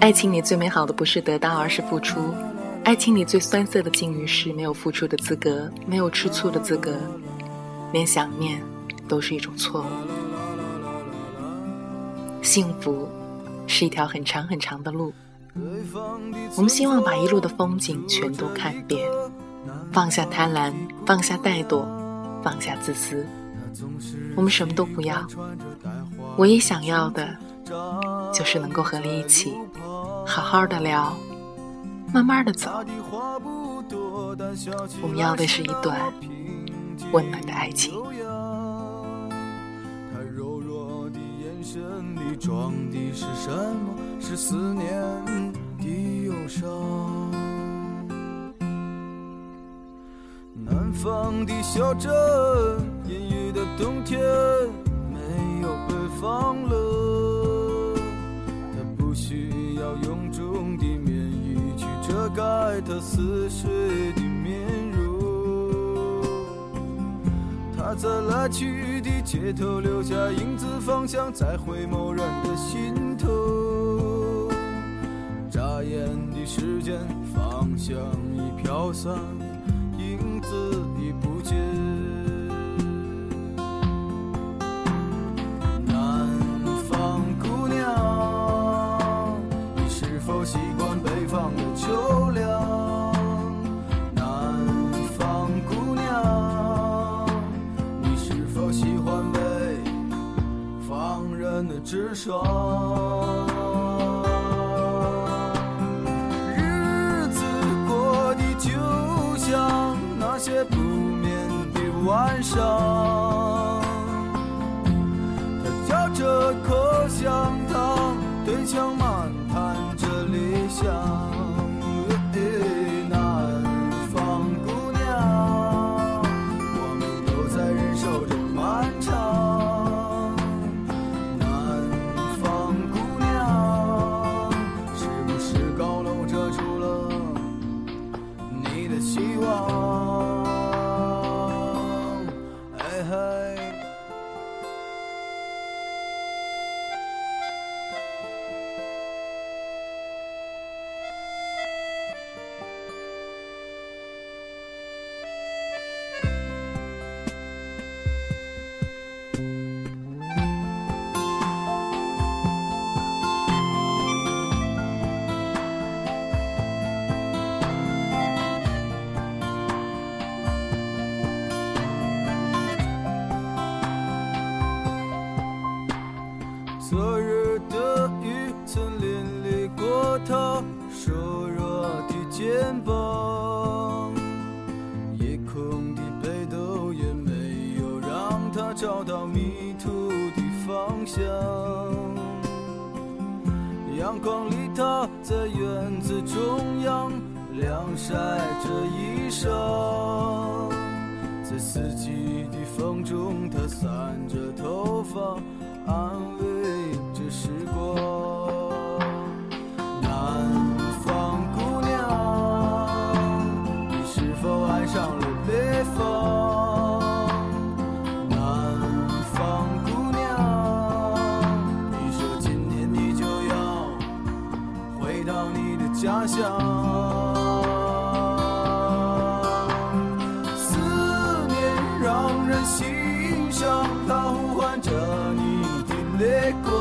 爱情里最美好的不是得到，而是付出。爱情里最酸涩的境遇是没有付出的资格，没有吃醋的资格，连想念都是一种错误。幸福是一条很长很长的路，我们希望把一路的风景全都看遍，放下贪婪，放下怠惰，放下自私，我们什么都不要，唯一想要的，就是能够和你一起。好好的聊，慢慢的走。我们要的是一段温暖的爱情。他柔弱的眼神里装的是什么？是思念的忧伤。南方的小镇，阴郁的冬天，没有北方冷。盖他似水的面容，他在来去的街头留下影子，方向在回眸人的心头。眨眼的时间，方向已飘散，影子已不见。南方姑娘，你是否习惯北方放任的直爽，日子过得就像那些不眠的晚上，他嚼着口香糖，对墙漫谈着理想。昨日的雨曾淋漓过他瘦弱的肩膀，夜空的北斗也没有让他找到迷途的方向。阳光里，他在院子中央晾晒着衣裳，在四季的。家乡，思念让人心伤，它呼唤着你的泪光。